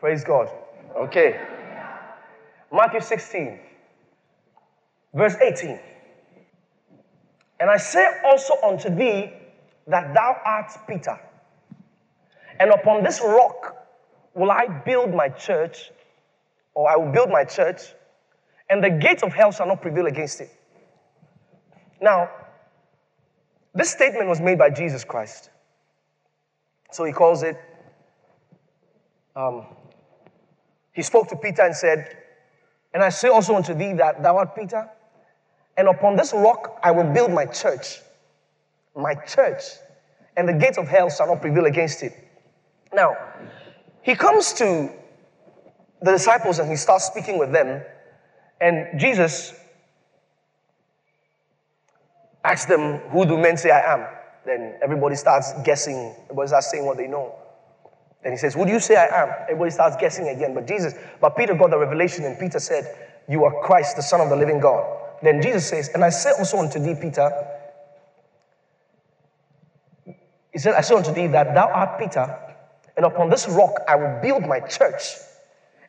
Praise God. Okay. Matthew 16, verse 18. And I say also unto thee that thou art Peter, and upon this rock will I build my church, or I will build my church, and the gates of hell shall not prevail against it. Now, this statement was made by Jesus Christ. So he calls it, um, he spoke to Peter and said, And I say also unto thee that thou art Peter, and upon this rock I will build my church, my church, and the gates of hell shall not prevail against it. Now, he comes to the disciples and he starts speaking with them, and Jesus asks them, Who do men say I am? Then everybody starts guessing, everybody starts saying what they know. Then he says, Who do you say I am? Everybody starts guessing again. But Jesus, but Peter got the revelation, and Peter said, You are Christ, the Son of the living God. Then Jesus says, And I say also unto thee, Peter, He said, I say unto thee that thou art Peter, and upon this rock I will build my church,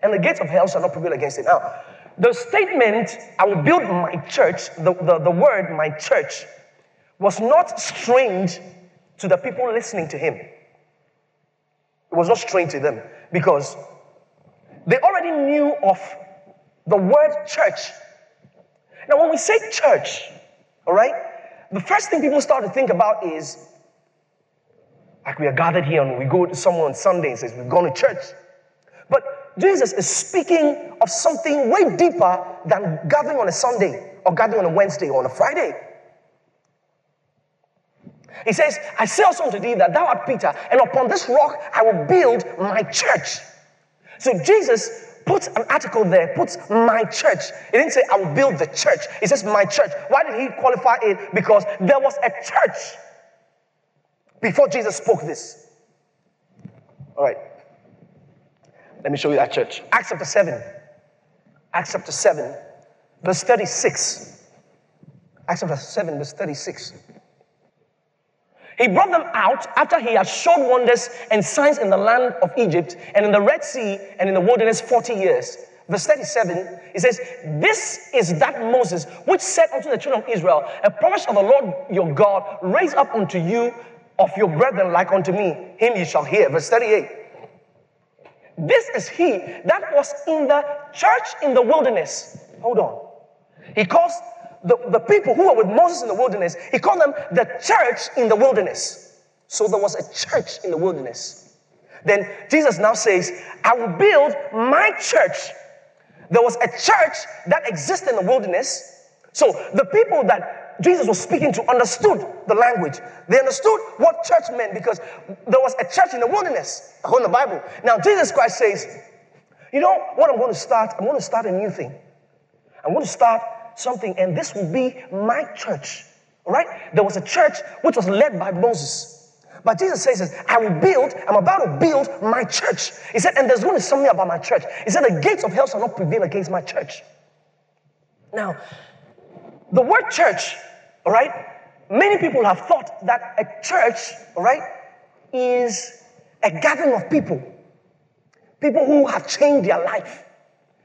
and the gates of hell shall not prevail against it. Now, the statement, I will build my church, the, the, the word my church, was not strange to the people listening to him. It was not strange to them because they already knew of the word church. Now, when we say church, all right, the first thing people start to think about is like we are gathered here and we go to somewhere on Sunday and says we've gone to church. But Jesus is speaking of something way deeper than gathering on a Sunday or gathering on a Wednesday or on a Friday. He says, I say also unto thee that thou art Peter, and upon this rock I will build my church. So Jesus puts an article there, puts my church. He didn't say, I will build the church. He says, my church. Why did he qualify it? Because there was a church before Jesus spoke this. All right. Let me show you that church. Acts chapter 7. Acts chapter 7, verse 36. Acts chapter 7, verse 36. He brought them out after he had showed wonders and signs in the land of Egypt and in the Red Sea and in the wilderness 40 years. Verse 37, he says, This is that Moses which said unto the children of Israel, A promise of the Lord your God raise up unto you of your brethren like unto me. Him ye shall hear. Verse 38. This is he that was in the church in the wilderness. Hold on. He calls the, the people who were with Moses in the wilderness, he called them the church in the wilderness. So there was a church in the wilderness. Then Jesus now says, I will build my church. There was a church that existed in the wilderness. So the people that Jesus was speaking to understood the language. They understood what church meant because there was a church in the wilderness, according to the Bible. Now, Jesus Christ says, You know what I'm going to start? I'm going to start a new thing. I'm going to start something, and this will be my church. All right? There was a church which was led by Moses. But Jesus says, I will build, I'm about to build my church. He said, and there's going to be something about my church. He said, the gates of hell shall not prevail against my church. Now, the word church, all right, many people have thought that a church, all right, is a gathering of people. People who have changed their life.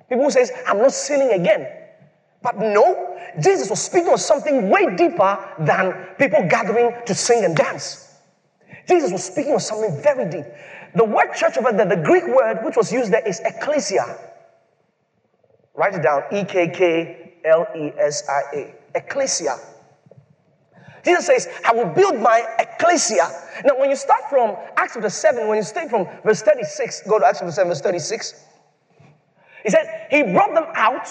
People who says, I'm not sinning again. But no, Jesus was speaking of something way deeper than people gathering to sing and dance. Jesus was speaking of something very deep. The word church over there, the Greek word which was used there is ecclesia. Write it down E K K L E S I A. Ecclesia. Jesus says, I will build my ecclesia. Now, when you start from Acts chapter 7, when you start from verse 36, go to Acts chapter 7, verse 36. He said, He brought them out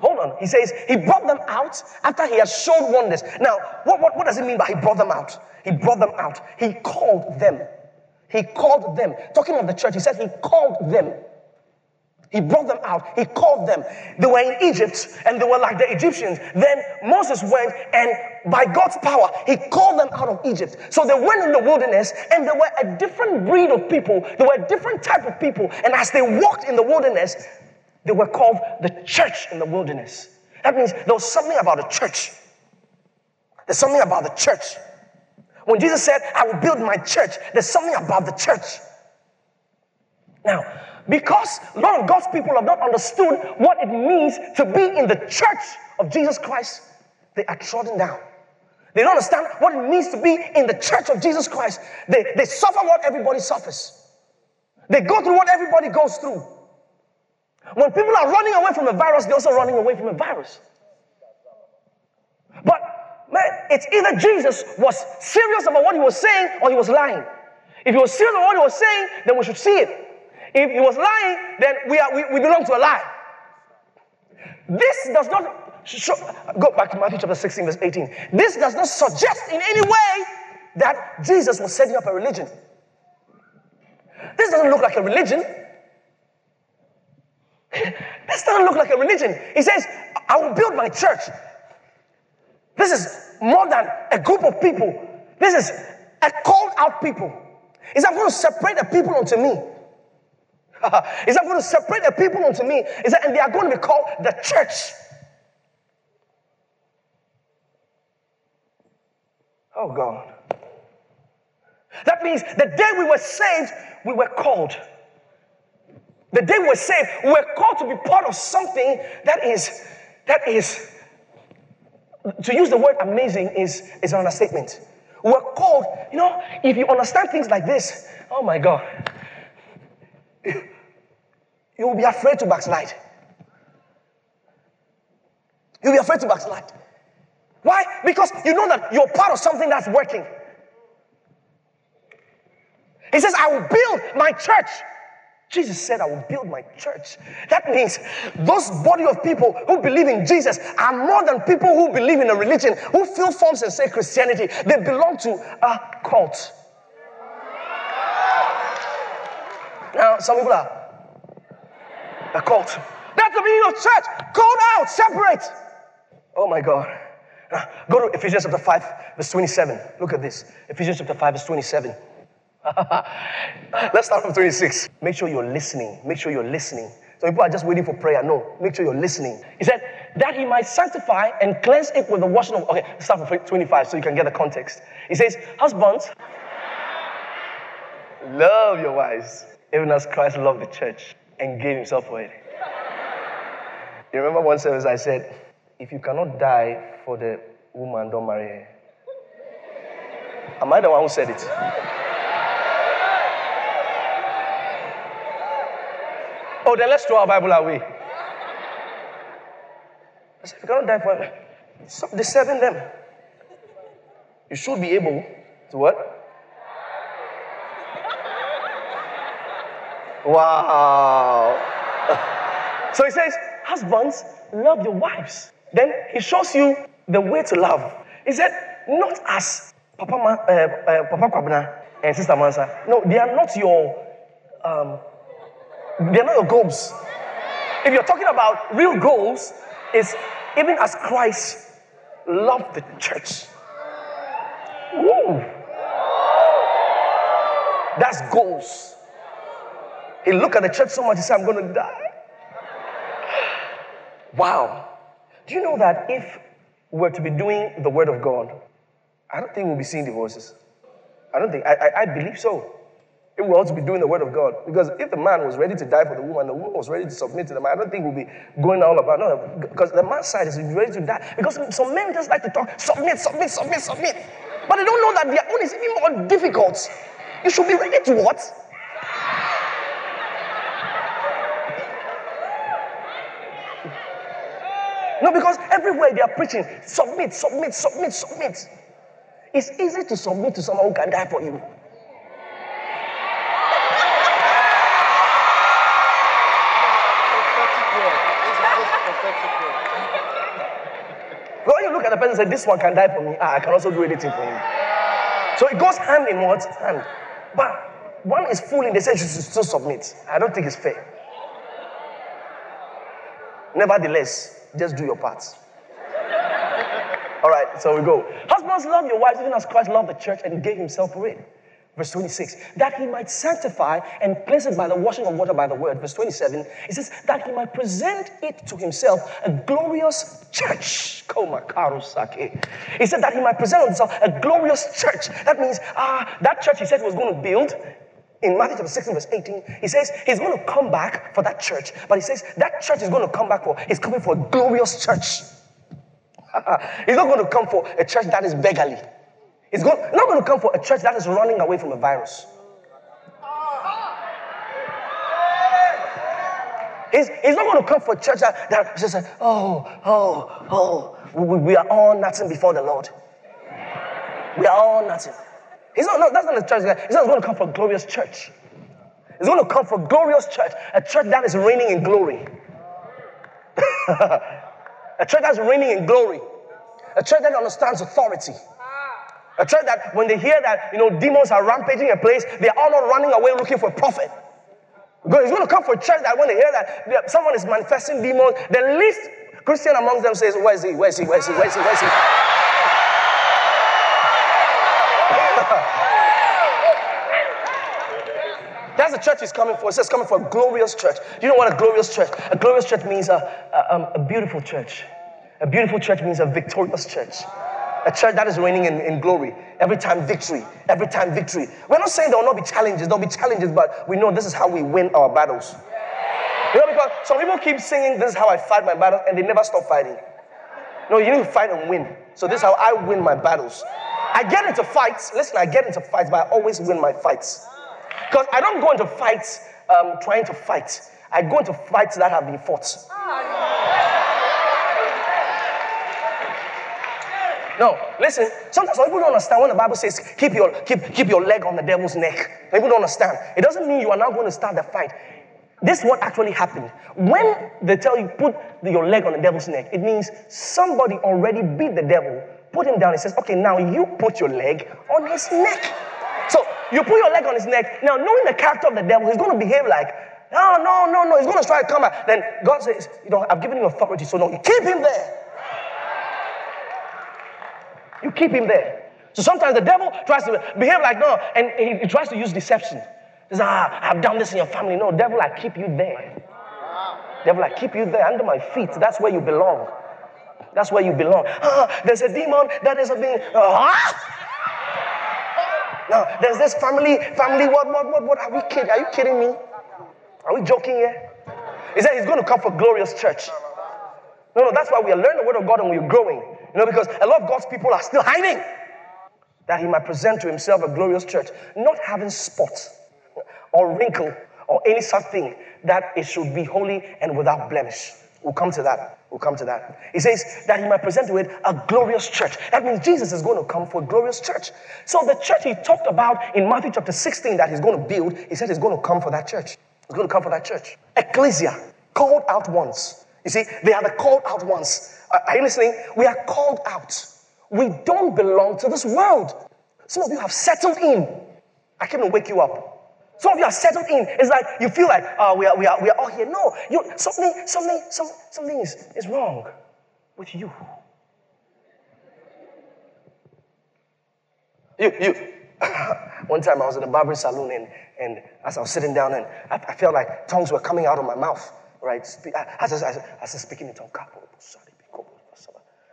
Hold on. He says he brought them out after he has shown wonders. Now, what, what, what does it mean by he brought them out? He brought them out. He called them. He called them. Talking of the church, he said he called them. He brought them out. He called them. They were in Egypt and they were like the Egyptians. Then Moses went and by God's power, he called them out of Egypt. So they went in the wilderness and they were a different breed of people. They were a different type of people. And as they walked in the wilderness, they were called the church in the wilderness. That means there was something about the church. There's something about the church. When Jesus said, I will build my church, there's something about the church. Now, Because a lot of God's people have not understood what it means to be in the church of Jesus Christ, they are trodden down. They don't understand what it means to be in the church of Jesus Christ. They, they suffer what everybody suffers. They go through what everybody goes through. When people are running away from the virus, they're also running away from the virus. But man, it's either Jesus was serious about what he was saying or he was lying. If he was serious about what he was saying, then we should see it. If he was lying, then we, are, we, we belong to a lie. This does not show, go back to Matthew chapter 16, verse 18. This does not suggest in any way that Jesus was setting up a religion. This doesn't look like a religion. this doesn't look like a religion. He says, I will build my church. This is more than a group of people. This is a called out people. Is I'm going to separate the people unto me. Is I'm going to separate the people unto me. Is that and they are going to be called the church. Oh God. That means the day we were saved, we were called. The day we're saved, we're called to be part of something that is, that is, to use the word amazing is, is an understatement. We're called, you know, if you understand things like this, oh my God, you will be afraid to backslide. You'll be afraid to backslide. Why? Because you know that you're part of something that's working. He says, I will build my church. Jesus said, I will build my church. That means those body of people who believe in Jesus are more than people who believe in a religion, who fill forms and say Christianity. They belong to a cult. Now, some people are a cult. That's the meaning of church. Called out, separate. Oh my God. Now, go to Ephesians chapter 5, verse 27. Look at this. Ephesians chapter 5, verse 27. Let's start from 26. Make sure you're listening. Make sure you're listening. Some people are just waiting for prayer. No, make sure you're listening. He said, that he might sanctify and cleanse it with the washing of. Okay, start from 25 so you can get the context. He says, Husbands, love your wives, even as Christ loved the church and gave himself for it. You remember one service I said, if you cannot die for the woman, don't marry her. Am I the one who said it? Oh, then let's throw our Bible away. I said, if you cannot die for them, stop disturbing them. You should be able to what? Wow. so he says, Husbands, love your wives. Then he shows you the way to love. He said, Not as Papa, Ma, uh, uh, Papa Kwabena and Sister Mansa. No, they are not your um, they're not your goals. If you're talking about real goals, is even as Christ loved the church. Ooh. That's goals. He looked at the church so much, he said, I'm going to die. Wow. Do you know that if we're to be doing the word of God, I don't think we'll be seeing divorces. I don't think, I, I, I believe so. We ought to be doing the word of God. Because if the man was ready to die for the woman, the woman was ready to submit to the man, I don't think we'll be going all about no, because the man's side is ready to die. Because some men just like to talk, submit, submit, submit, submit. But they don't know that their own is even more difficult. You should be ready to what? No, because everywhere they are preaching, submit, submit, submit, submit. It's easy to submit to someone who can die for you. When you look at the person say, This one can die for me, ah, I can also do anything for him. So it goes hand in what? Hand. But one is fooling, they say you should still submit. I don't think it's fair. Nevertheless, just do your part. All right, so we go. Husbands, love your wives even as Christ loved the church and gave himself for it. Verse 26, that he might sanctify and cleanse it by the washing of water by the word. Verse 27, it says, that he might present it to himself a glorious church. He said that he might present himself a glorious church. That means, ah, that church he said he was going to build, in Matthew chapter 16, verse 18, he says he's going to come back for that church. But he says that church is going to come back for, he's coming for a glorious church. he's not going to come for a church that is beggarly. He's going, not going to come for a church that is running away from a virus. It's, he's not going to come for a church that, that just like, oh, oh, oh, we, we are all nothing before the Lord. We are all nothing. He's not, no, that's not a church. He's not going to come for a glorious church. He's going to come for a glorious church, a church that is reigning in glory. a church that's reigning in glory. A church that understands authority. A church that when they hear that, you know, demons are rampaging a place, they're all not running away looking for a prophet. He's going to come for a church that when they hear that someone is manifesting demons, the least Christian amongst them says, Where is he? Where is he? Where is he? Where is he? Where is he? That's the church he's coming for. It says coming for a glorious church. You know what a glorious church? A glorious church means a, a, um, a beautiful church. A beautiful church means a victorious church. A church that is reigning in, in glory. Every time victory. Every time victory. We're not saying there will not be challenges. There'll be challenges, but we know this is how we win our battles. You know, because some people keep singing, This is how I fight my battles, and they never stop fighting. No, you need to fight and win. So this is how I win my battles. I get into fights. Listen, I get into fights, but I always win my fights. Because I don't go into fights um, trying to fight. I go into fights that have been fought. No, listen. Sometimes people don't understand when the Bible says keep your keep keep your leg on the devil's neck. People don't understand. It doesn't mean you are now going to start the fight. This is what actually happened. When they tell you put your leg on the devil's neck, it means somebody already beat the devil, put him down. He says, okay, now you put your leg on his neck. So you put your leg on his neck. Now, knowing the character of the devil, he's going to behave like, no, no, no, no. He's going to try to come back. Then God says, you know, I've given him authority, so no, you keep him there. You keep him there. So sometimes the devil tries to behave like no, and he, he tries to use deception. He says, ah, I've done this in your family. No, devil, I keep you there. Devil, I keep you there under my feet. That's where you belong. That's where you belong. Ah, there's a demon that is a being. Ah! Now, there's this family, family, what, what, what, what? Are we kidding? Are you kidding me? Are we joking here? He said he's going to come for glorious church. No, no, that's why we are learning the word of God and we're growing. You know, because a lot of God's people are still hiding. That he might present to himself a glorious church, not having spot or wrinkle or any such thing, that it should be holy and without blemish. We'll come to that. We'll come to that. He says that he might present to it a glorious church. That means Jesus is going to come for a glorious church. So the church he talked about in Matthew chapter 16 that he's going to build, he said he's going to come for that church. He's going to come for that church. Ecclesia, called out ones. You see, they are the called out ones. Are you listening? We are called out. We don't belong to this world. Some of you have settled in. I came to wake you up. Some of you are settled in. It's like you feel like, oh, we are, we are, we are all here. No, you, something, something, some, something is, is wrong with you. You, you. One time I was in a barber salon and, and as I was sitting down and I, I felt like tongues were coming out of my mouth, right? I, as, I, I was speaking in tongues.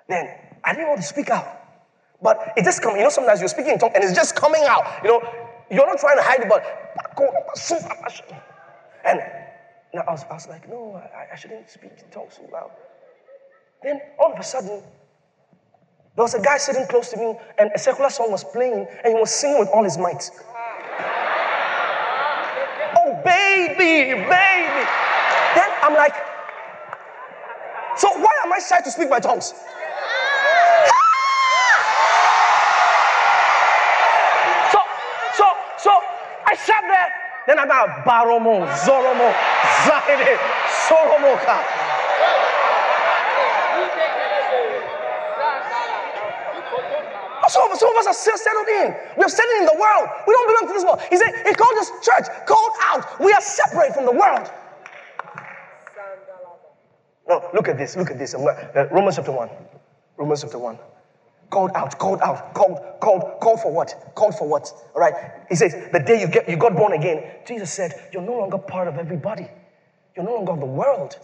Then I didn't want to speak out. But it just comes, you know, sometimes you're speaking in tongues and it's just coming out. You know, you're not trying to hide it, but and now I was, I was like, no, I, I shouldn't speak in tongues so loud. Then all of a sudden, there was a guy sitting close to me, and a secular song was playing, and he was singing with all his might. oh, baby, baby. Then I'm like, so why am I shy to speak my tongues? Then I got Baromo, Zoromo, Zaire, Soromoka. Some some of us are still settled in. We are settled in the world. We don't belong to this world. He said, He called this church, called out. We are separate from the world. No, look at this. Look at this. Uh, Romans chapter 1. Romans chapter 1. Called out, called out, called, called, called for what? Called for what? All right. He says, the day you get you got born again, Jesus said, You're no longer part of everybody. You're no longer of the world.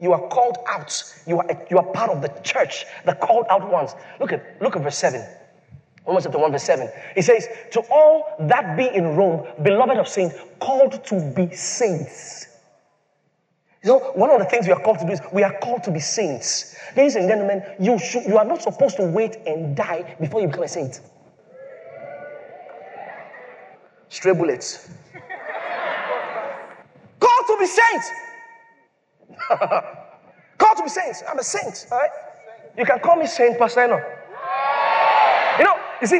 You are called out. You are, you are part of the church, the called out ones. Look at look at verse 7. Romans chapter 1, verse 7. He says, To all that be in Rome, beloved of saints, called to be saints. You know, one of the things we are called to do is we are called to be saints. Ladies and gentlemen, you, should, you are not supposed to wait and die before you become a saint. Stray bullets. called to be saints. called to be saints. I'm a saint, all right? You can call me Saint Pastor. You know, you see,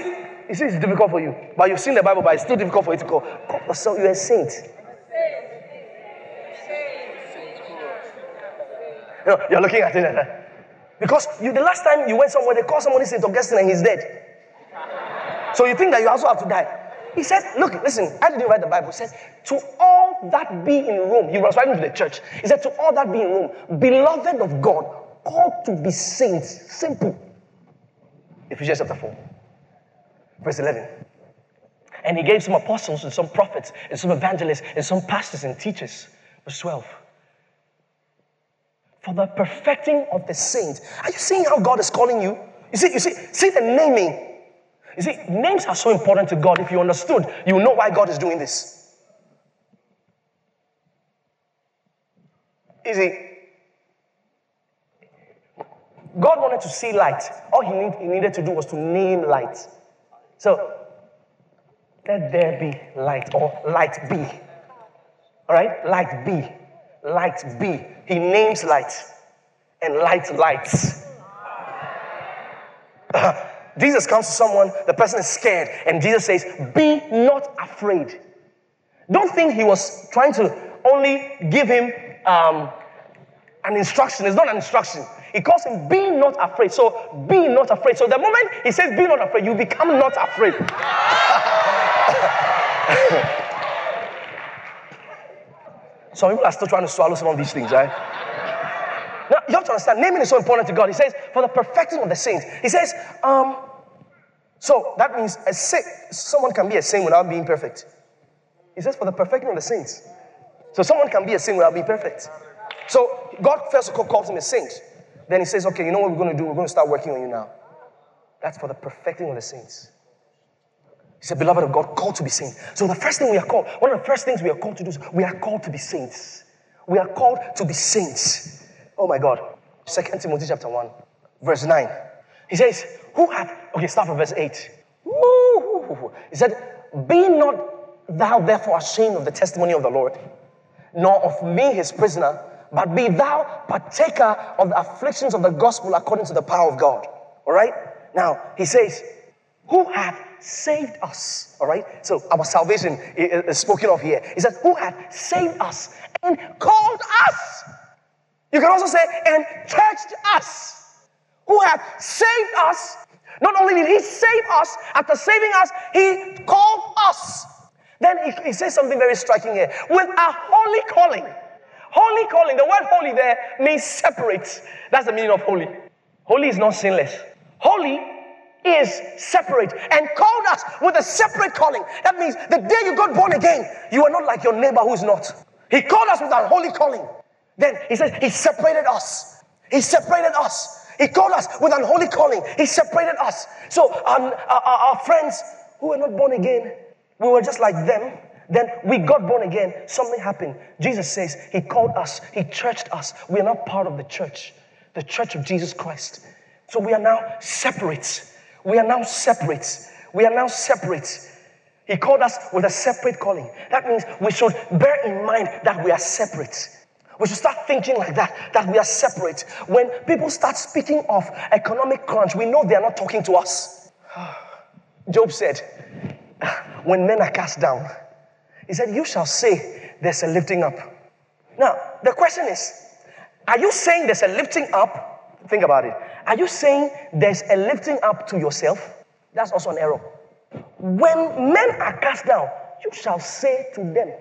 you see, it's difficult for you, but you've seen the Bible, but it's still difficult for you to call. So you're a saint. You know, you're looking at it. Because you, the last time you went somewhere, they called somebody Saint Augustine and he's dead. So you think that you also have to die. He said, Look, listen, I didn't write the Bible. He said, To all that be in Rome, he was writing to the church. He said, To all that be in Rome, beloved of God, called to be saints. Simple. Ephesians chapter 4 verse 11. And he gave some apostles and some prophets and some evangelists and some pastors and teachers. Verse 12. For the perfecting of the saints. Are you seeing how God is calling you? You see, you see, see the naming. You see, names are so important to God. If you understood, you know why God is doing this. You see, God wanted to see light. All he, need, he needed to do was to name light. So, let there be light or light be. All right? Light be. Light be. He names light and light lights. Jesus comes to someone, the person is scared, and Jesus says, Be not afraid. Don't think he was trying to only give him um, an instruction. It's not an instruction. He calls him, Be not afraid. So, be not afraid. So, the moment he says, Be not afraid, you become not afraid. some people are still trying to swallow some of these things, right? Now, you have to understand, naming is so important to God. He says, For the perfecting of the saints. He says, um, so that means a saint, someone can be a saint without being perfect. He says, For the perfecting of the saints. So, someone can be a saint without being perfect. So, God first of all calls him a saint. Then he says, okay, you know what we're going to do? We're going to start working on you now. That's for the perfecting of the saints. He said, beloved of God, called to be saints. So the first thing we are called, one of the first things we are called to do is we are called to be saints. We are called to be saints. Oh my God. Second Timothy chapter 1, verse 9. He says, Who hath okay, start from verse 8. Woo! He said, Be not thou therefore ashamed of the testimony of the Lord, nor of me his prisoner but be thou partaker of the afflictions of the gospel according to the power of God. All right? Now, he says, Who hath saved us? All right? So, our salvation is spoken of here. He says, Who hath saved us and called us? You can also say, And churched us. Who hath saved us? Not only did he save us, after saving us, he called us. Then he, he says something very striking here with a holy calling. Holy calling, the word holy there means separate. That's the meaning of holy. Holy is not sinless. Holy is separate and called us with a separate calling. That means the day you got born again, you are not like your neighbor who's not. He called us with a holy calling. Then he says, He separated us. He separated us. He called us with an holy calling. He separated us. So, um, our, our friends who were not born again, we were just like them. Then we got born again. Something happened. Jesus says He called us, He churched us. We are now part of the church, the church of Jesus Christ. So we are now separate. We are now separate. We are now separate. He called us with a separate calling. That means we should bear in mind that we are separate. We should start thinking like that, that we are separate. When people start speaking of economic crunch, we know they are not talking to us. Job said, When men are cast down, he said, You shall say there's a lifting up. Now, the question is, are you saying there's a lifting up? Think about it. Are you saying there's a lifting up to yourself? That's also an error. When men are cast down, you shall say to them,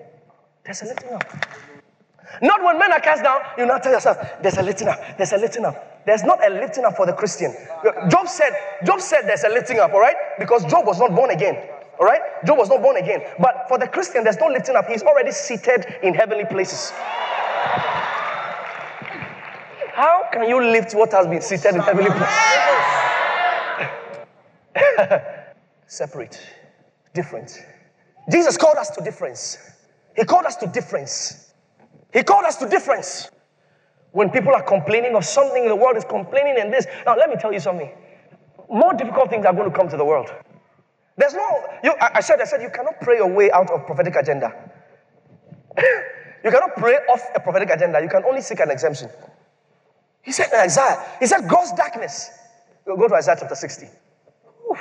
There's a lifting up. Not when men are cast down, you not tell yourself, There's a lifting up, there's a lifting up. There's not a lifting up for the Christian. Job said, Job said there's a lifting up, all right? Because Job was not born again. All right? Job was not born again. But for the Christian, there's no lifting up. He's already seated in heavenly places. How can you lift what has been seated in heavenly places? separate, different. Jesus called us to difference. He called us to difference. He called us to difference. When people are complaining of something, the world is complaining and this. Now, let me tell you something. More difficult things are going to come to the world. There's no, you, I, said, I said, you cannot pray your way out of prophetic agenda. you cannot pray off a prophetic agenda. You can only seek an exemption. He said in Isaiah, he said, gross darkness. Go to Isaiah chapter 60. Oof.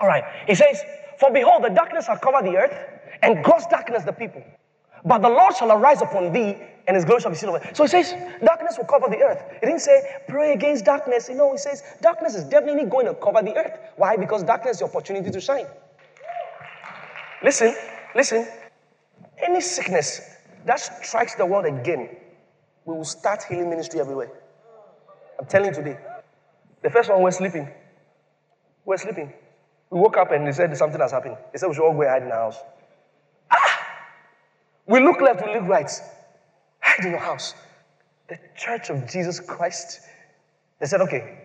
All right. He says, For behold, the darkness shall cover the earth, and gross darkness the people. But the Lord shall arise upon thee, and his glory shall be seen over. So he says, darkness will cover the earth. He didn't say, pray against darkness. You know, he says, darkness is definitely going to cover the earth. Why? Because darkness is the opportunity to shine. Listen, listen. Any sickness that strikes the world again, we will start healing ministry everywhere. I'm telling you today. The first one, we're sleeping. We're sleeping. We woke up and they said something has happened. They said we should all go and hide in the house. Ah! We look left, we look right. Hide in your house. The church of Jesus Christ. They said, okay,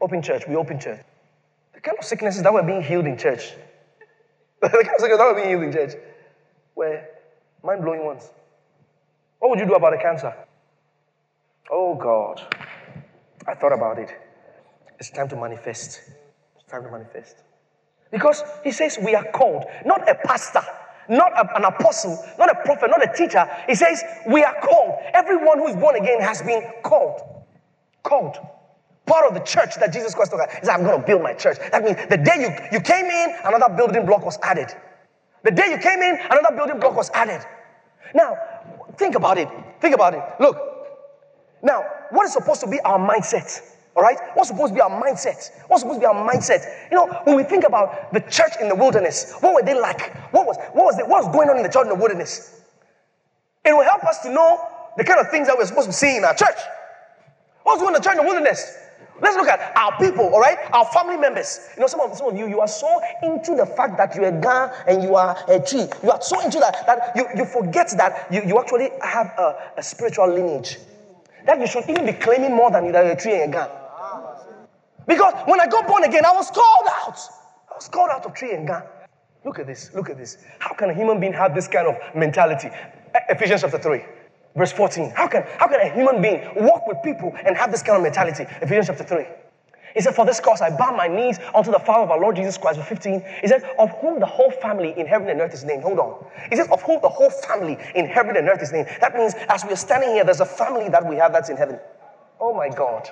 open church. We open church. The kind of sicknesses that were being healed in church. the kind of sicknesses that were being healed in church were mind blowing ones. What would you do about the cancer? Oh God. I thought about it. It's time to manifest. It's time to manifest. Because he says we are called, not a pastor, not a, an apostle, not a prophet, not a teacher. He says we are called. Everyone who is born again has been called. Called. Part of the church that Jesus Christ talked about is I'm going to build my church. That means the day you, you came in, another building block was added. The day you came in, another building block was added. Now, think about it. Think about it. Look. Now, what is supposed to be our mindset? All right? What's supposed to be our mindset? What's supposed to be our mindset? You know, when we think about the church in the wilderness, what were they like? What was what was the, what was going on in the church in the wilderness? It will help us to know the kind of things that we're supposed to see in our church. What's going on in the church in the wilderness? Let's look at our people, all right? Our family members. You know, some of, some of you, you are so into the fact that you're a guy and you are a tree. You are so into that that you, you forget that you, you actually have a, a spiritual lineage. That you should even be claiming more than you are a tree and a gun. Because when I got born again, I was called out. I was called out of tree and gun. Look at this. Look at this. How can a human being have this kind of mentality? Ephesians chapter 3, verse 14. How can, how can a human being walk with people and have this kind of mentality? Ephesians chapter 3. He said, For this cause I bow my knees unto the Father of our Lord Jesus Christ. Verse 15. He said, Of whom the whole family in heaven and earth is named. Hold on. He says, Of whom the whole family in heaven and earth is named. That means as we are standing here, there's a family that we have that's in heaven. Oh my God.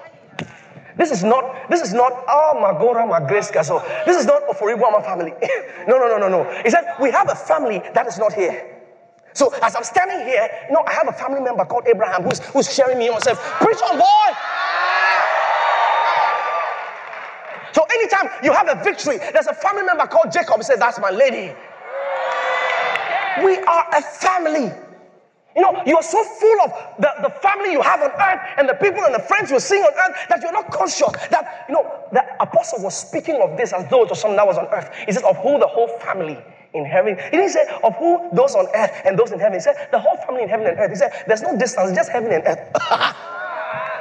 This is not, this is not, oh, Magora, Magreska. So this is not Oforibuama family. no, no, no, no, no. He said, we have a family that is not here. So as I'm standing here, you know, I have a family member called Abraham who's, who's sharing me on himself. Preach on, boy! So anytime you have a victory, there's a family member called Jacob who says, that's my lady. We are a family. You know, you're so full of the, the family you have on earth and the people and the friends you're seeing on earth that you're not conscious that, you know, the apostle was speaking of this as though it was something that was on earth. He says, of who the whole family in heaven. He didn't say of who those on earth and those in heaven. He said the whole family in heaven and earth. He said there's no distance, just heaven and earth.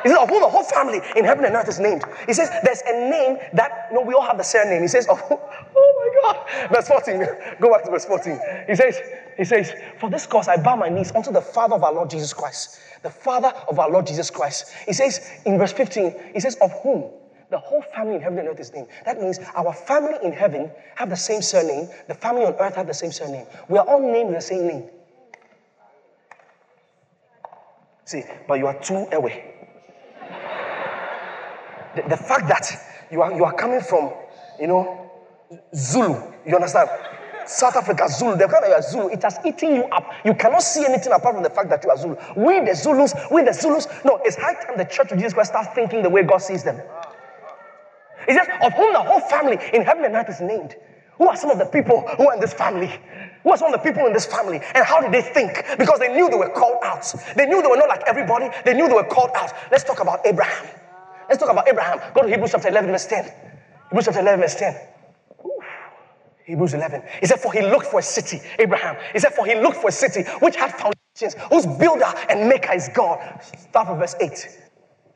He says, of whom the whole family in heaven and earth is named. He says, there's a name that, no, we all have the same name. He says, oh, oh my God. Verse 14. Go back to verse 14. He says, he says, for this cause I bow my knees unto the Father of our Lord Jesus Christ. The Father of our Lord Jesus Christ. He says in verse 15, he says, of whom the whole family in heaven and earth is named. That means our family in heaven have the same surname. The family on earth have the same surname. We are all named with the same name. See, but you are two away the, the fact that you are, you are coming from, you know, Zulu, you understand? South Africa, Zulu, the fact that Zulu, it has eaten you up. You cannot see anything apart from the fact that you are Zulu. We, the Zulus, we, the Zulus, no, it's high time the church of Jesus Christ starts thinking the way God sees them. He says, of whom the whole family in heaven and earth is named. Who are some of the people who are in this family? Who are some of the people in this family? And how did they think? Because they knew they were called out. They knew they were not like everybody. They knew they were called out. Let's talk about Abraham. Let's talk about Abraham. Go to Hebrews chapter 11, verse 10. Hebrews chapter 11, verse 10. Hebrews 11. He said, For he looked for a city, Abraham. He said, For he looked for a city which had foundations, whose builder and maker is God. Start from verse 8.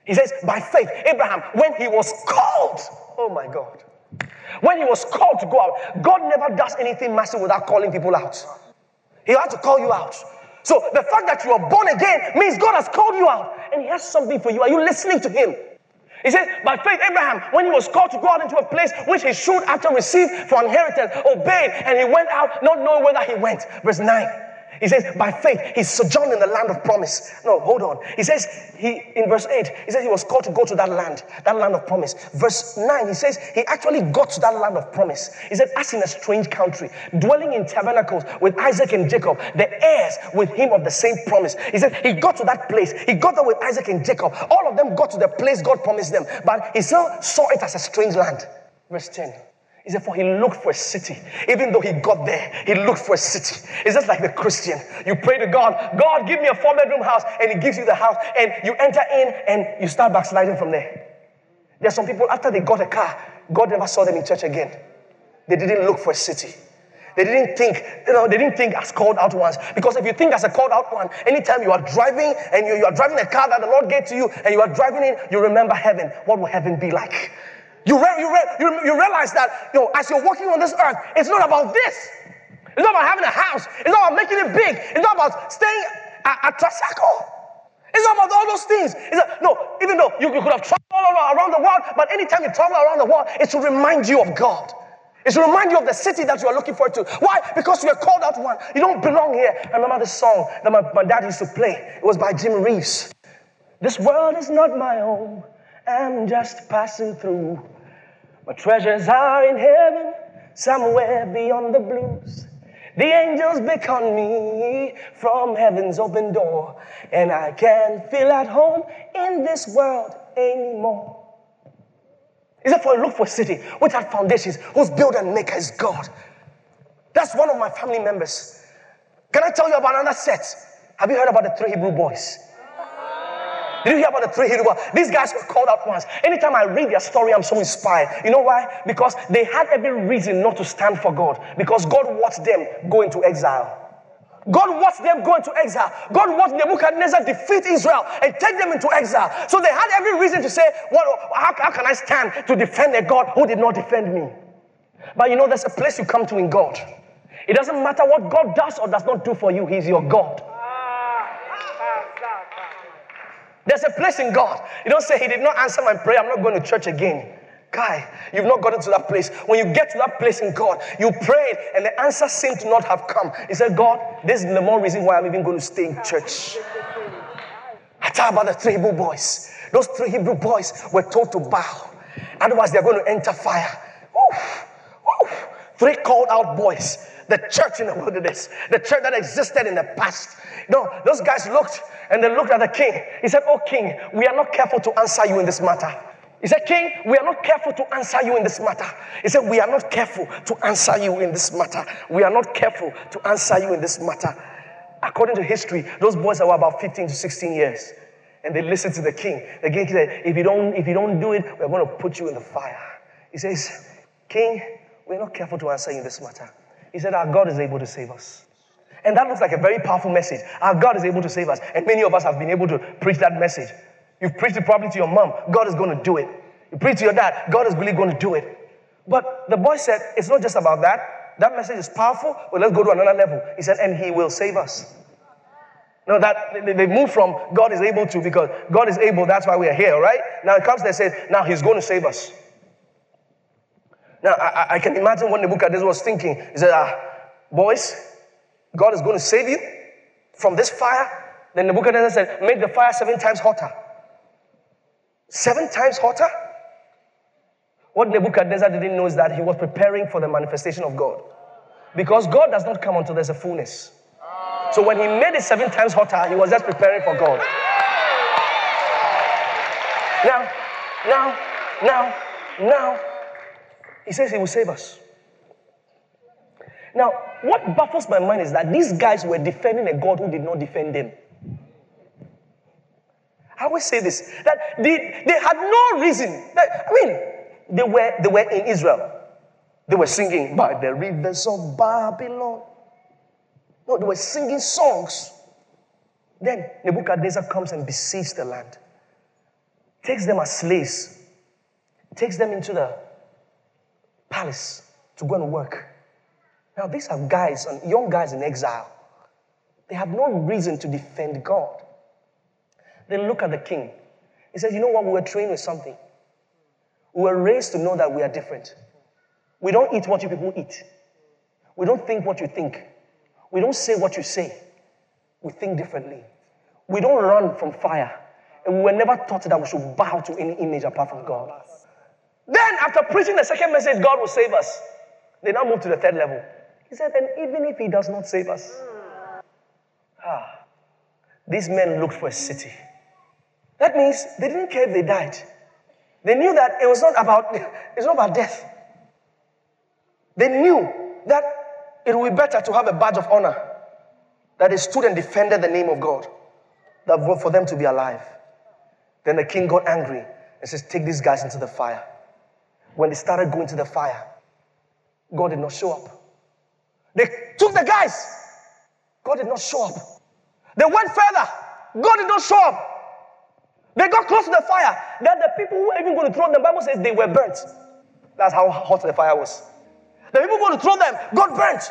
He says, By faith, Abraham, when he was called, oh my God, When he was called to go out, God never does anything massive without calling people out. He had to call you out. So the fact that you are born again means God has called you out and He has something for you. Are you listening to Him? He says, by faith, Abraham, when he was called to go out into a place which he should after receive for inheritance, obeyed, and he went out not knowing whether he went. Verse 9. He says, by faith, he sojourned in the land of promise. No, hold on. He says, he in verse 8, he says he was called to go to that land, that land of promise. Verse 9, he says he actually got to that land of promise. He said, as in a strange country, dwelling in tabernacles with Isaac and Jacob, the heirs with him of the same promise. He said he got to that place. He got there with Isaac and Jacob. All of them got to the place God promised them, but he still saw it as a strange land. Verse 10. He said, For he looked for a city. Even though he got there, he looked for a city. It's just like the Christian. You pray to God, God, give me a four bedroom house, and he gives you the house, and you enter in and you start backsliding from there. There are some people, after they got a car, God never saw them in church again. They didn't look for a city. They didn't think, you know, they didn't think as called out ones. Because if you think as a called out one, anytime you are driving and you, you are driving a car that the Lord gave to you and you are driving in, you remember heaven. What will heaven be like? You, re- you, re- you, you realize that you know, as you're walking on this earth, it's not about this. It's not about having a house. It's not about making it big. It's not about staying at, at Trasacco. It's not about all those things. It's a, no, even though you, you could have traveled all around the world, but anytime you travel around the world, it's to remind you of God. It's to remind you of the city that you are looking forward to. Why? Because you are called out one. You don't belong here. I remember this song that my, my dad used to play. It was by Jim Reeves. This world is not my home. I'm just passing through. My treasures are in heaven, somewhere beyond the blues. The angels beckon me from heaven's open door, and I can't feel at home in this world anymore. Is it for a look for a city without foundations, whose builder and maker is God? That's one of my family members. Can I tell you about another set? Have you heard about the three Hebrew boys? Did you hear about the three Hebrew? These guys were called out once. Anytime I read their story, I'm so inspired. You know why? Because they had every reason not to stand for God. Because God watched them go into exile. God watched them go into exile. God watched Nebuchadnezzar defeat Israel and take them into exile. So they had every reason to say, what, how, how can I stand to defend a God who did not defend me? But you know, there's a place you come to in God. It doesn't matter what God does or does not do for you, He's your God. There's a place in God. You don't say, He did not answer my prayer, I'm not going to church again. Guy, you've not gotten to that place. When you get to that place in God, you prayed and the answer seemed to not have come. He said, God, this is the more reason why I'm even going to stay in church. I talk about the three Hebrew boys. Those three Hebrew boys were told to bow. Otherwise, they're going to enter fire. Three called out boys. The church in the wilderness, the church that existed in the past. No, those guys looked and they looked at the king. He said, Oh, king, we are not careful to answer you in this matter. He said, King, we are not careful to answer you in this matter. He said, We are not careful to answer you in this matter. We are not careful to answer you in this matter. According to history, those boys were about 15 to 16 years. And they listened to the king. The king said, If you don't, if you don't do it, we're going to put you in the fire. He says, King, we're not careful to answer you in this matter. He said, Our God is able to save us. And that looks like a very powerful message. Our God is able to save us. And many of us have been able to preach that message. You've preached it probably to your mom. God is going to do it. You preach to your dad. God is really going to do it. But the boy said, it's not just about that. That message is powerful, but let's go to another level. He said, and he will save us. No, that they move from God is able to because God is able, that's why we are here, right? Now it comes, they say, now he's going to save us. Now I, I can imagine what Nebuchadnezzar was thinking. He said, ah, boys, God is going to save you from this fire. Then Nebuchadnezzar said, make the fire seven times hotter. Seven times hotter? What Nebuchadnezzar didn't know is that he was preparing for the manifestation of God. Because God does not come until there's a fullness. So when he made it seven times hotter, he was just preparing for God. Now, now, now, now, he says he will save us. Now, what baffles my mind is that these guys were defending a God who did not defend them. I always say this that they, they had no reason. That, I mean, they were, they were in Israel. They were singing by the rivers of Babylon. No, they were singing songs. Then Nebuchadnezzar comes and besieges the land, takes them as slaves, takes them into the palace to go and work. Now, these are guys, and young guys in exile. They have no reason to defend God. They look at the king. He says, You know what? We were trained with something. We were raised to know that we are different. We don't eat what you people eat. We don't think what you think. We don't say what you say. We think differently. We don't run from fire. And we were never taught that we should bow to any image apart from God. Then, after preaching the second message, God will save us. They now move to the third level. He said, and even if He does not save us, ah, these men looked for a city. That means they didn't care if they died. They knew that it was not about it's not about death. They knew that it would be better to have a badge of honor that they stood and defended the name of God than for them to be alive. Then the king got angry and says, Take these guys into the fire. When they started going to the fire, God did not show up. They took the guys. God did not show up. They went further. God did not show up. They got close to the fire. That the people who were even going to throw them, the Bible says they were burnt. That's how hot the fire was. The people going to throw them got burnt.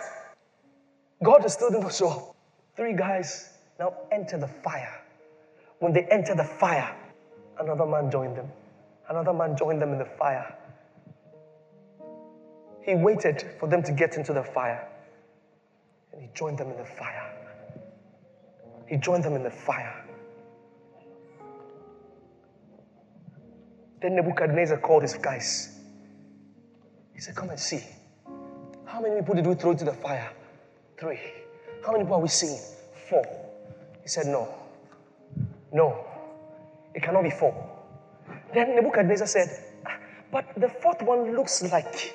God still did not show up. Three guys now enter the fire. When they enter the fire, another man joined them. Another man joined them in the fire. He waited for them to get into the fire. And he joined them in the fire. He joined them in the fire. Then Nebuchadnezzar called his guys. He said, Come and see. How many people did we throw into the fire? Three. How many people are we seeing? Four. He said, No. No. It cannot be four. Then Nebuchadnezzar said, But the fourth one looks like.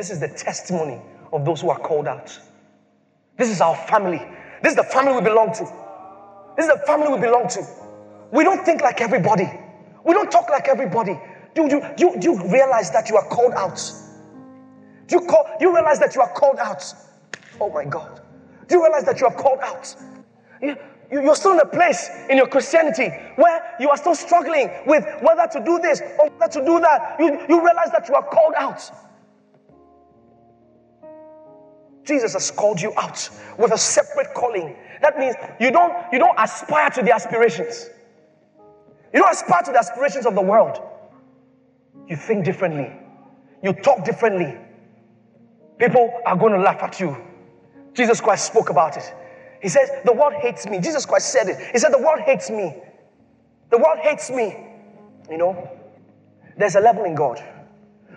This is the testimony of those who are called out. This is our family. This is the family we belong to. This is the family we belong to. We don't think like everybody. We don't talk like everybody. Do, do, do, do you realize that you are called out? Do you, call, do you realize that you are called out? Oh my God. Do you realize that you are called out? You, you, you're still in a place in your Christianity where you are still struggling with whether to do this or whether to do that. You, you realize that you are called out. Jesus has called you out with a separate calling. That means you don't, you don't aspire to the aspirations. You don't aspire to the aspirations of the world. You think differently. You talk differently. People are going to laugh at you. Jesus Christ spoke about it. He says, The world hates me. Jesus Christ said it. He said, The world hates me. The world hates me. You know, there's a level in God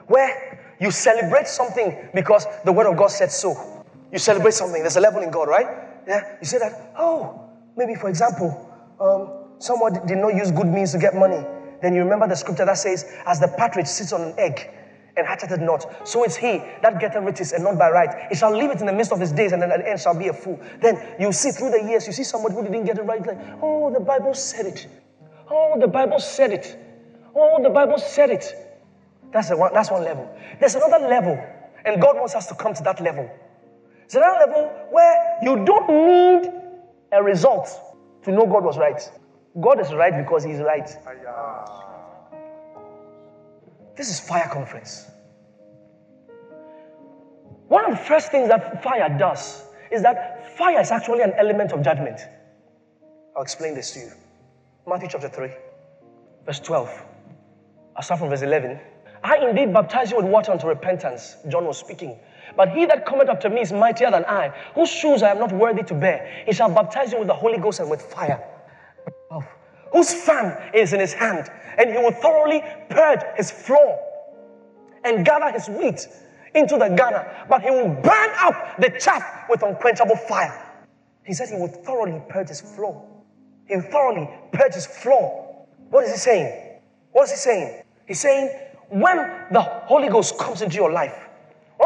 where you celebrate something because the word of God said so. You celebrate something. There's a level in God, right? Yeah. You say that, oh, maybe for example, um, someone did not use good means to get money. Then you remember the scripture that says, as the partridge sits on an egg and hatcheth not, so is he that getteth riches and not by right. He shall leave it in the midst of his days, and at the end shall be a fool. Then you see through the years, you see somebody who didn't get it right, like, oh, the Bible said it. Oh, the Bible said it. Oh, the Bible said it. That's, the one, that's one level. There's another level, and God wants us to come to that level. It's another level where you don't need a result to know God was right. God is right because He's right. This is fire conference. One of the first things that fire does is that fire is actually an element of judgment. I'll explain this to you. Matthew chapter 3, verse 12. I'll start from verse 11. I indeed baptize you with water unto repentance. John was speaking. But he that cometh after me is mightier than I, whose shoes I am not worthy to bear. He shall baptize you with the Holy Ghost and with fire. Whose fan is in his hand, and he will thoroughly purge his floor and gather his wheat into the garner, but he will burn up the chaff with unquenchable fire. He said he will thoroughly purge his floor. He will thoroughly purge his floor. What is he saying? What is he saying? He's saying when the Holy Ghost comes into your life,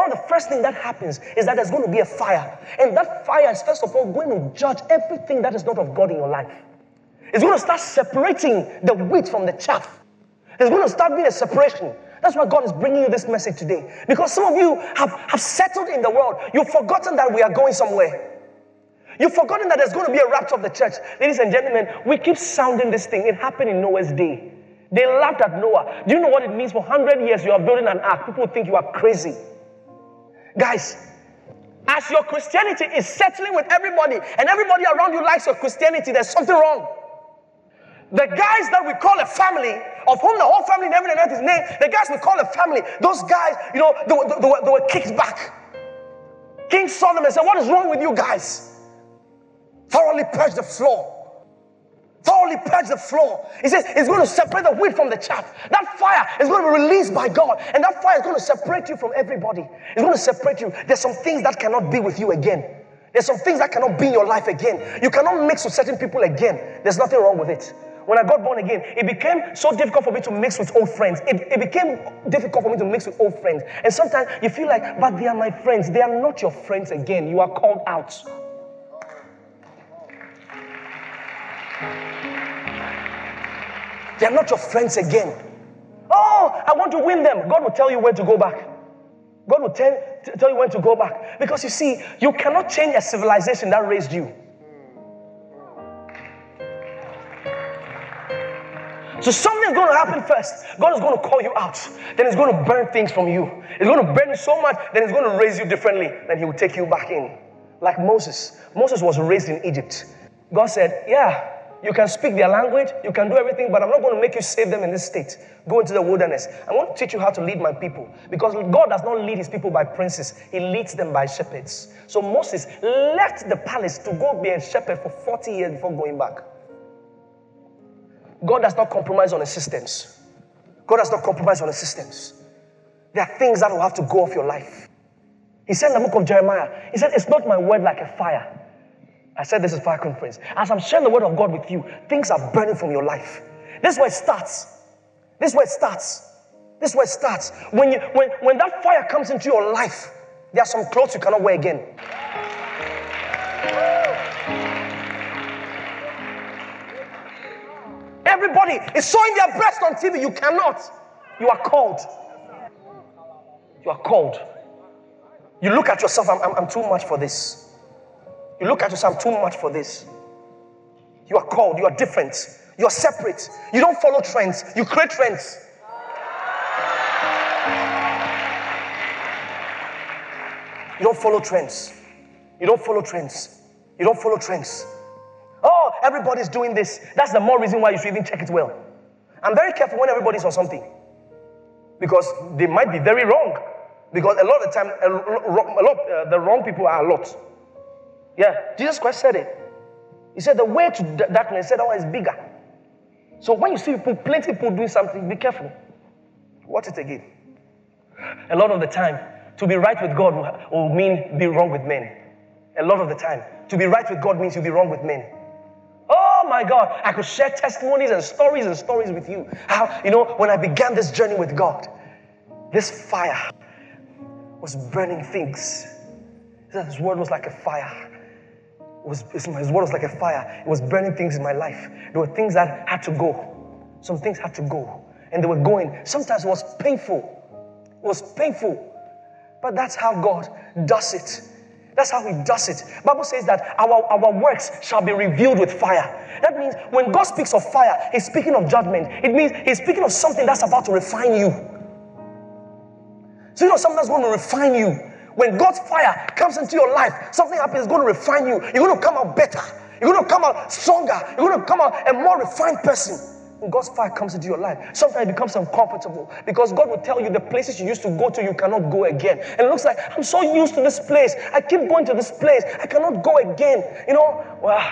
of the first things that happens is that there's going to be a fire. And that fire is, first of all, going to judge everything that is not of God in your life. It's going to start separating the wheat from the chaff. There's going to start being a separation. That's why God is bringing you this message today. Because some of you have, have settled in the world. You've forgotten that we are going somewhere. You've forgotten that there's going to be a rapture of the church. Ladies and gentlemen, we keep sounding this thing. It happened in Noah's day. They laughed at Noah. Do you know what it means? For 100 years, you are building an ark. People think you are crazy. Guys, as your Christianity is settling with everybody and everybody around you likes your Christianity, there's something wrong. The guys that we call a family, of whom the whole family in heaven and earth is named, the guys we call a family, those guys, you know, they, they, they, were, they were kicked back. King Solomon said, What is wrong with you guys? Thoroughly purge the floor. Thoroughly purge the floor. He says it's going to separate the wheat from the chaff. That fire is going to be released by God, and that fire is going to separate you from everybody. It's going to separate you. There's some things that cannot be with you again. There's some things that cannot be in your life again. You cannot mix with certain people again. There's nothing wrong with it when I got born again, it became so difficult for me to mix with old friends. It, it became difficult for me to mix with old friends. And sometimes you feel like, but they are my friends. They are not your friends again. You are called out. They are not your friends again. Oh, I want to win them. God will tell you when to go back. God will tell, tell you when to go back. Because you see, you cannot change a civilization that raised you. So something's going to happen first. God is going to call you out. Then He's going to burn things from you. He's going to burn you so much, then He's going to raise you differently. Then He will take you back in. Like Moses. Moses was raised in Egypt. God said, Yeah, you can speak their language, you can do everything, but I'm not going to make you save them in this state. Go into the wilderness. I want to teach you how to lead my people. Because God does not lead his people by princes, he leads them by shepherds. So Moses left the palace to go be a shepherd for 40 years before going back. God does not compromise on the systems. God does not compromise on the systems. There are things that will have to go off your life. He said in the book of Jeremiah, He said, It's not my word like a fire. I said this is fire conference. As I'm sharing the word of God with you, things are burning from your life. This is where it starts. This is where it starts. This is where it starts. When, you, when, when that fire comes into your life, there are some clothes you cannot wear again. Everybody is showing their breast on TV. You cannot. You are called. You are called. You look at yourself, I'm, I'm, I'm too much for this. You look at yourself, too much for this. You are called. You are different. You are separate. You don't follow trends, you create trends. You don't follow trends. You don't follow trends. You don't follow trends. Oh, everybody's doing this. That's the more reason why you should even check it well. I'm very careful when everybody's on something because they might be very wrong. Because a lot of the time, a lot, uh, the wrong people are a lot. Yeah, Jesus Christ said it. He said the way to darkness, he said, oh, is bigger. So when you see people, plenty people doing something, be careful. Watch it again. A lot of the time, to be right with God will mean be wrong with men. A lot of the time, to be right with God means you'll be wrong with men. Oh my God, I could share testimonies and stories and stories with you. How, you know, when I began this journey with God, this fire was burning things. This word was like a fire. Was, his word was like a fire. It was burning things in my life. There were things that had to go. Some things had to go. And they were going. Sometimes it was painful. It was painful. But that's how God does it. That's how he does it. Bible says that our, our works shall be revealed with fire. That means when God speaks of fire, he's speaking of judgment. It means he's speaking of something that's about to refine you. So you know something that's going to refine you. When God's fire comes into your life, something happens, it's going to refine you. You're going to come out better. You're going to come out stronger. You're going to come out a more refined person. When God's fire comes into your life, sometimes it becomes uncomfortable because God will tell you the places you used to go to, you cannot go again. And it looks like I'm so used to this place. I keep going to this place. I cannot go again. You know, well,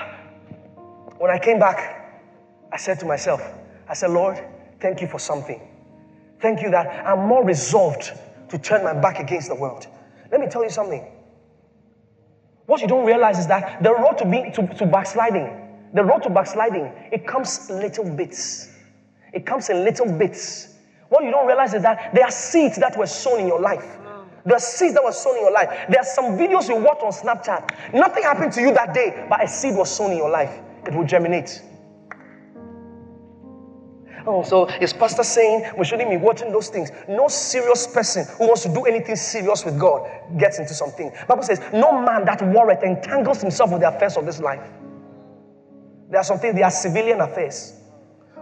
when I came back, I said to myself, I said, Lord, thank you for something. Thank you that I'm more resolved to turn my back against the world. Let me tell you something. What you don't realize is that the road to, be, to, to backsliding the road to backsliding, it comes little bits. It comes in little bits. What you don't realize is that there are seeds that were sown in your life. There are seeds that were sown in your life. There are some videos you watch on Snapchat. Nothing happened to you that day, but a seed was sown in your life. It will germinate. Oh, so is pastor saying we shouldn't be watching those things? No serious person who wants to do anything serious with God gets into something. Bible says, no man that worrieth entangles himself with the affairs of this life. There are some things, they are civilian affairs.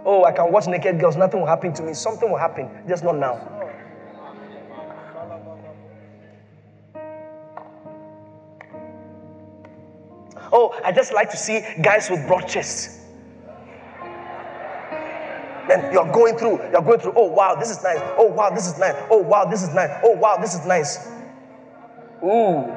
Oh, I can watch naked girls, nothing will happen to me. Something will happen, just not now. Oh, I just like to see guys with broad chests. Then you're going through, you're going through, oh wow, this is nice. Oh wow, this is nice. Oh wow, this is nice. Oh wow, this is nice. Ooh.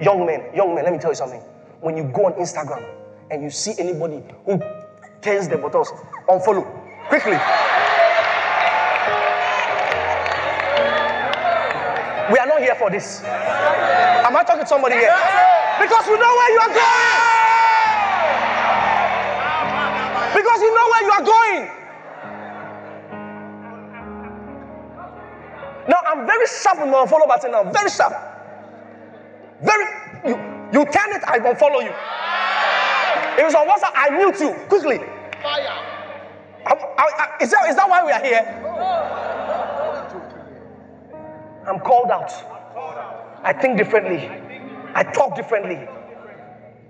Young men, young men, let me tell you something. When you go on Instagram and you see anybody who turns the buttons, unfollow quickly. We are not here for this. Am I talking to somebody here? Because you know where you are going. Because you know where you are going. Now I'm very sharp with my follow button now. Very sharp. Very you you turn it, I will follow you. If it's on WhatsApp, I mute you quickly. Fire. I, I, I, is, that, is that why we are here? I'm called out. I think differently. I talk differently.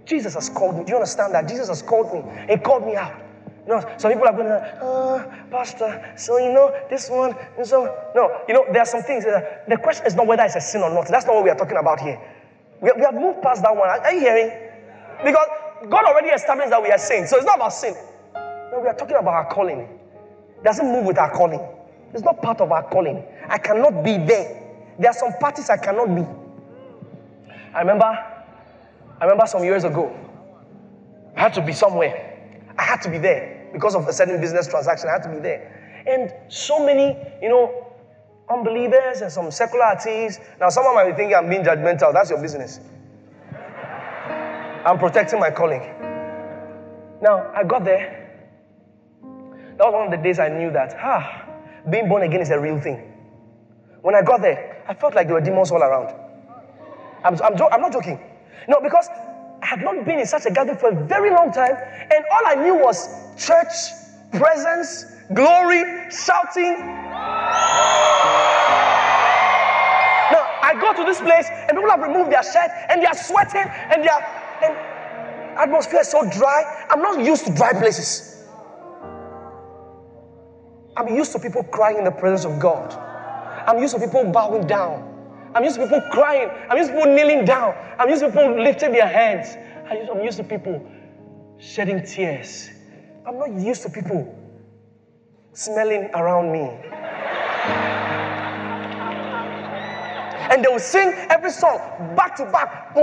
Jesus has called me. Do you understand that? Jesus has called me. He called me out. You know, some people are going to, oh, Pastor, so you know, this one, and so, no, you know, there are some things. Uh, the question is not whether it's a sin or not. That's not what we are talking about here. We, we have moved past that one. Are, you hearing? Because God already established that we are saints. So it's not about sin. No, we are talking about our calling. It doesn't move with our calling. It's not part of our calling. I cannot be there there are some parties I cannot be. I remember, I remember some years ago, I had to be somewhere. I had to be there because of a certain business transaction. I had to be there. And so many, you know, unbelievers and some secular. Now, someone might be thinking I'm being judgmental. That's your business. I'm protecting my calling. Now, I got there. That was one of the days I knew that, ah, being born again is a real thing. When I got there, I felt like there were demons all around. I'm, I'm, I'm not joking. No, because I had not been in such a gathering for a very long time, and all I knew was church, presence, glory, shouting. Now, I go to this place, and people have removed their shirt, and they are sweating, and are, and atmosphere is so dry. I'm not used to dry places. I'm used to people crying in the presence of God. I'm used to people bowing down. I'm used to people crying. I'm used to people kneeling down. I'm used to people lifting their hands. I'm used to people shedding tears. I'm not used to people smelling around me. And they will sing every song back to back.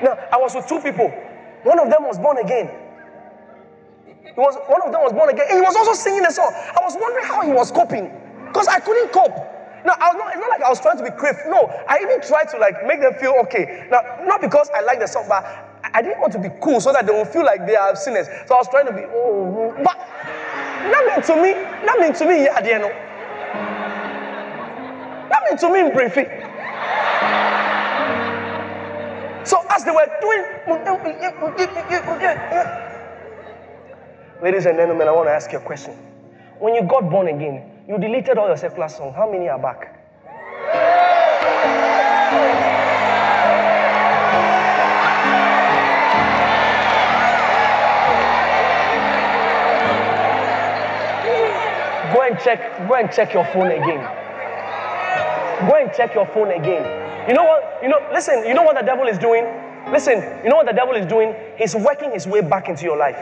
Now, I was with two people. One of them was born again. He was one of them was born again. And he was also singing a song. I was wondering how he was coping. Because I couldn't cope. No, I was not, it's not like I was trying to be crave. No, I even tried to like make them feel okay. Now, not because I like the song, but I didn't want to be cool so that they will feel like they are sinners. So I was trying to be, oh, oh, oh. but that mean to me, mean to me, yeah, you know. Mean to me in briefing. So as they were doing, Ladies and gentlemen, I want to ask you a question. When you got born again, you deleted all your secular songs. How many are back? Go and check, go and check your phone again. Go and check your phone again. You know what? You know, listen, you know what the devil is doing? Listen, you know what the devil is doing? He's working his way back into your life.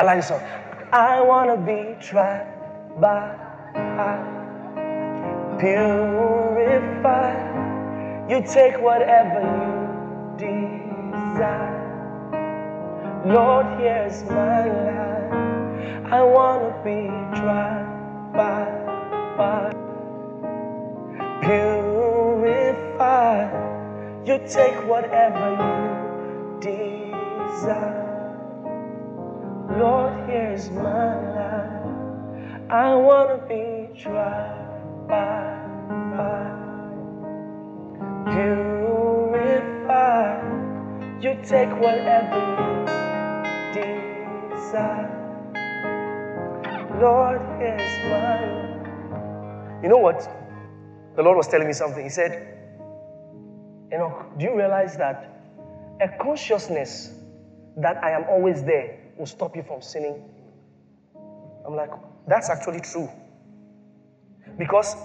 I like this song. I wanna be tried by purified. You take whatever you desire. Lord, here's my life. I wanna be tried by fire. Purified. You take whatever you desire. Lord, here's my life. I want to be tried by fire. Purified. You take whatever you desire. Lord, here's my life. You know what? The Lord was telling me something. He said, you know, do you realize that a consciousness that I am always there will stop you from sinning? I'm like, that's actually true. Because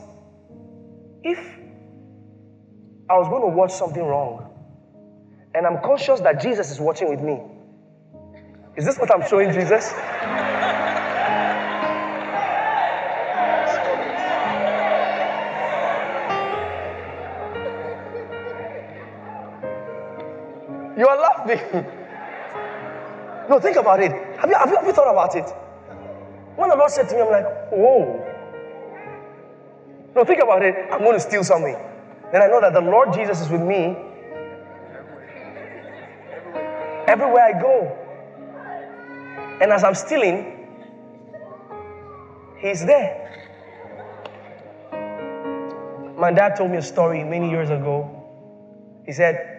if I was going to watch something wrong and I'm conscious that Jesus is watching with me, is this what I'm showing Jesus? You are laughing. no, think about it. Have you, have, you, have you thought about it? When the Lord said to me, I'm like, whoa. No, think about it. I'm going to steal something. Then I know that the Lord Jesus is with me everywhere I go. And as I'm stealing, He's there. My dad told me a story many years ago. He said,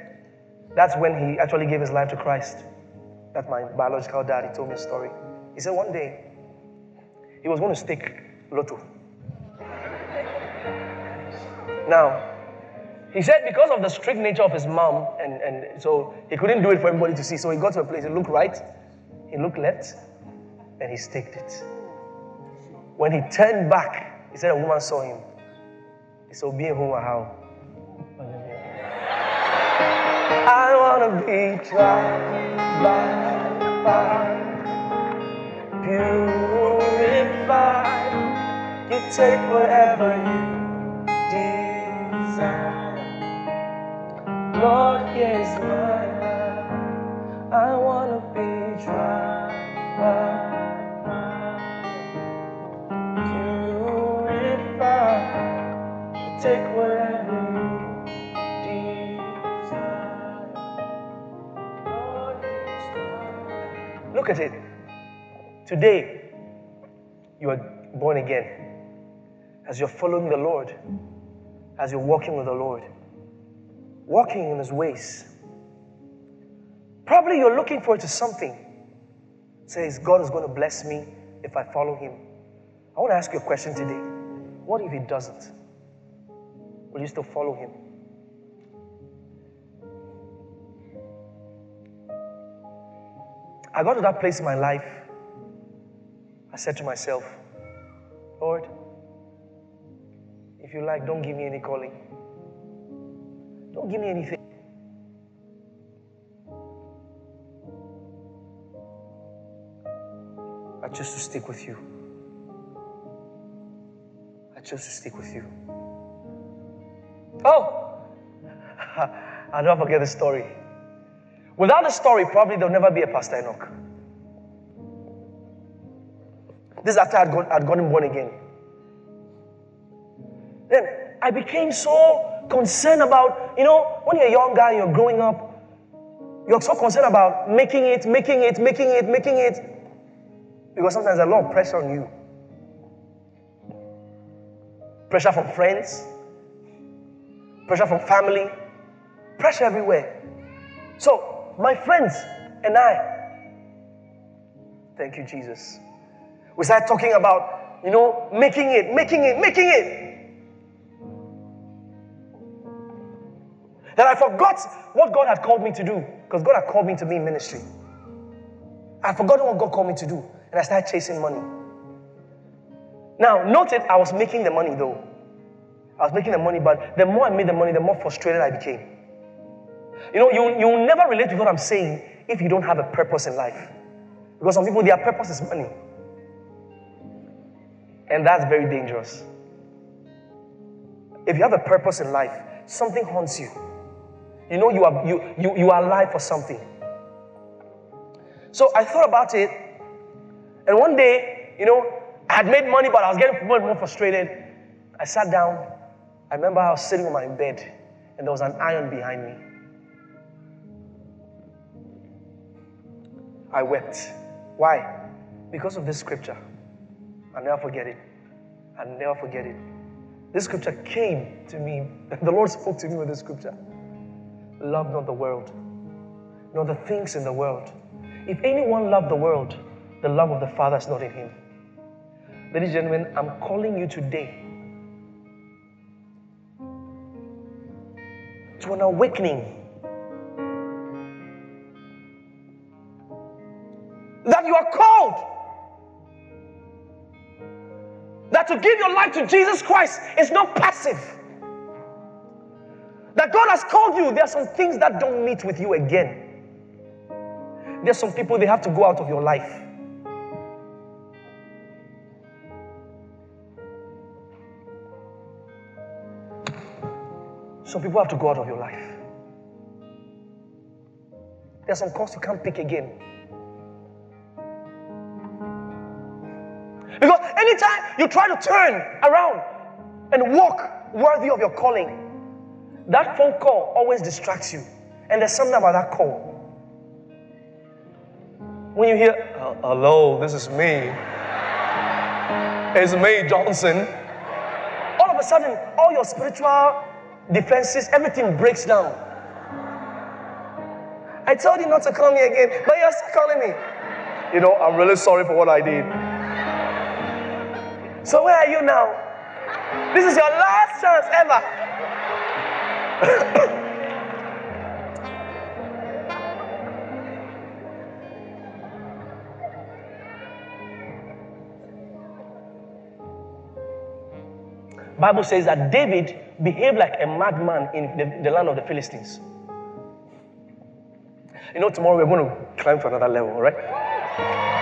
that's when he actually gave his life to Christ. That's my biological dad. He told me a story. He said one day he was going to stake lotto. Now, he said because of the strict nature of his mom, and, and so he couldn't do it for everybody to see. So he got to a place, he looked right, he looked left, and he staked it. When he turned back, he said a woman saw him. He said, Being whom how? I want to be tried by fire, purified. You take whatever you desire. Lord, here's my Look at it. Today, you are born again. As you're following the Lord, as you're walking with the Lord, walking in His ways. Probably you're looking forward to something. Says, God is going to bless me if I follow Him. I want to ask you a question today. What if He doesn't? Will you still follow Him? I got to that place in my life. I said to myself, Lord, if you like, don't give me any calling. Don't give me anything. I choose to stick with you. I choose to stick with you. Oh! I'll never forget the story. Without the story, probably there'll never be a Pastor Enoch. This is after I'd, got, I'd gotten born again. Then I became so concerned about, you know, when you're a young guy, and you're growing up, you're so concerned about making it, making it, making it, making it. Because sometimes there's a lot of pressure on you. Pressure from friends, pressure from family, pressure everywhere. So, my friends and I, thank you, Jesus. We started talking about, you know, making it, making it, making it. That I forgot what God had called me to do. Because God had called me to be in ministry. I had forgotten what God called me to do. And I started chasing money. Now, note it, I was making the money though. I was making the money, but the more I made the money, the more frustrated I became. You know, you, you'll never relate to what I'm saying if you don't have a purpose in life. Because some people, their purpose is money. And that's very dangerous. If you have a purpose in life, something haunts you. You know you are you you, you are alive for something. So I thought about it, and one day, you know, I had made money, but I was getting more and more frustrated. I sat down. I remember I was sitting on my bed, and there was an iron behind me. I wept. Why? Because of this scripture. I'll never forget it. I'll never forget it. This scripture came to me. The Lord spoke to me with this scripture. Love not the world, nor the things in the world. If anyone loved the world, the love of the Father is not in him. Ladies and gentlemen, I'm calling you today to an awakening. Are called. That to give your life to Jesus Christ is not passive. That God has called you. There are some things that don't meet with you again. There's some people they have to go out of your life. Some people have to go out of your life. There's some calls you can't pick again. Anytime you try to turn around and walk worthy of your calling, that phone call always distracts you. And there's something about that call. When you hear, hello, this is me. It's me, Johnson. All of a sudden, all your spiritual defenses, everything breaks down. I told you not to call me again, but you're still calling me. You know, I'm really sorry for what I did. So, where are you now? This is your last chance ever. Bible says that David behaved like a madman in the, the, land of the Philistines. You know, tomorrow we're going to climb to another level, right?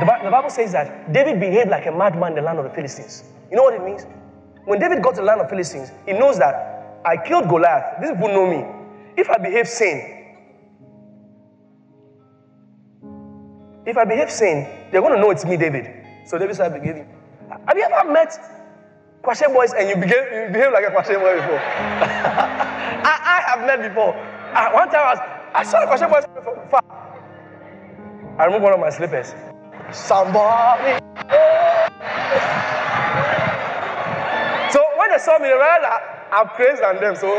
The, Bible says that David behaved like a madman in the land of the Philistines. You know what it means? When David got to the land of Philistines, he knows that I killed Goliath. These people know me. If I behave sane, if I behave sane, they're going to know it's me, David. So David started behaving. Have you ever met Kwashe boys and you behave, you behave like a Kwashe boy before? I, I have met before. Uh, one time I, was, I saw a Kwashe boy. I removed one of my slippers. Somebody. so when they saw me, they realized that I'm crazy than them. So.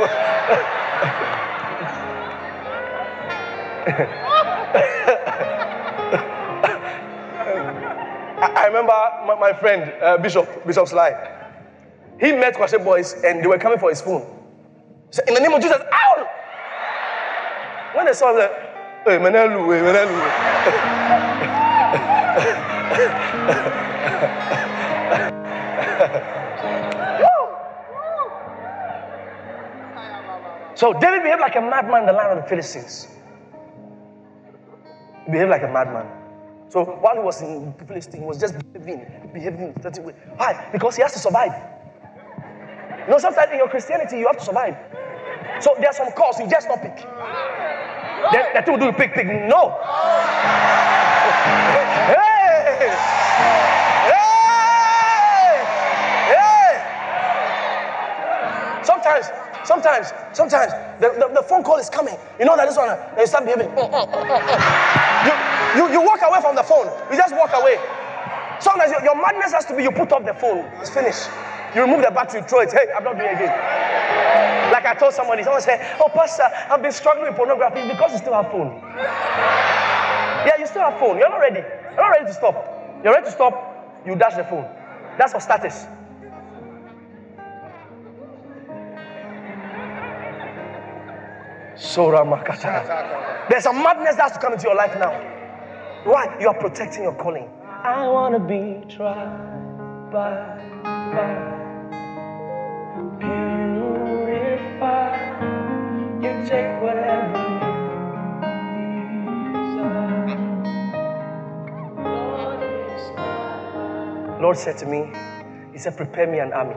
I remember my, my friend, uh, Bishop, Bishop Sly. He met Kwashe boys and they were coming for his phone. So in the name of Jesus, out! When they saw that, hey, Menelu, hey, Menelu. so David behaved like a madman in the land of the Philistines. He behaved like a madman. So while he was in the Philistines, he was just behaving, behaving that way. Why? Because he has to survive. You know, sometimes in your Christianity, you have to survive. So there are some calls you just don't pick. That, that will do pick, pick. No. Hey! Hey! Hey! Sometimes, sometimes, sometimes the, the, the, phone call is coming. You know that this one, uh, they start behaving. Oh, oh, oh, you, you, you walk away from the phone. You just walk away. Sometimes your, your madness has to be you put off the phone. It's finished. You remove the battery, throw it. Hey, I'm not doing it again. Like I told somebody, someone said, Oh, Pastor, I've been struggling with pornography because you still have phone. Yeah, you still have phone. You're not ready. You're not ready to stop. You're ready to stop, you dash the phone. That's for status. There's a madness that's to come into your life now. Why? You are protecting your calling. I want to be tried by fire. Lord said to me, He said, Prepare me an army.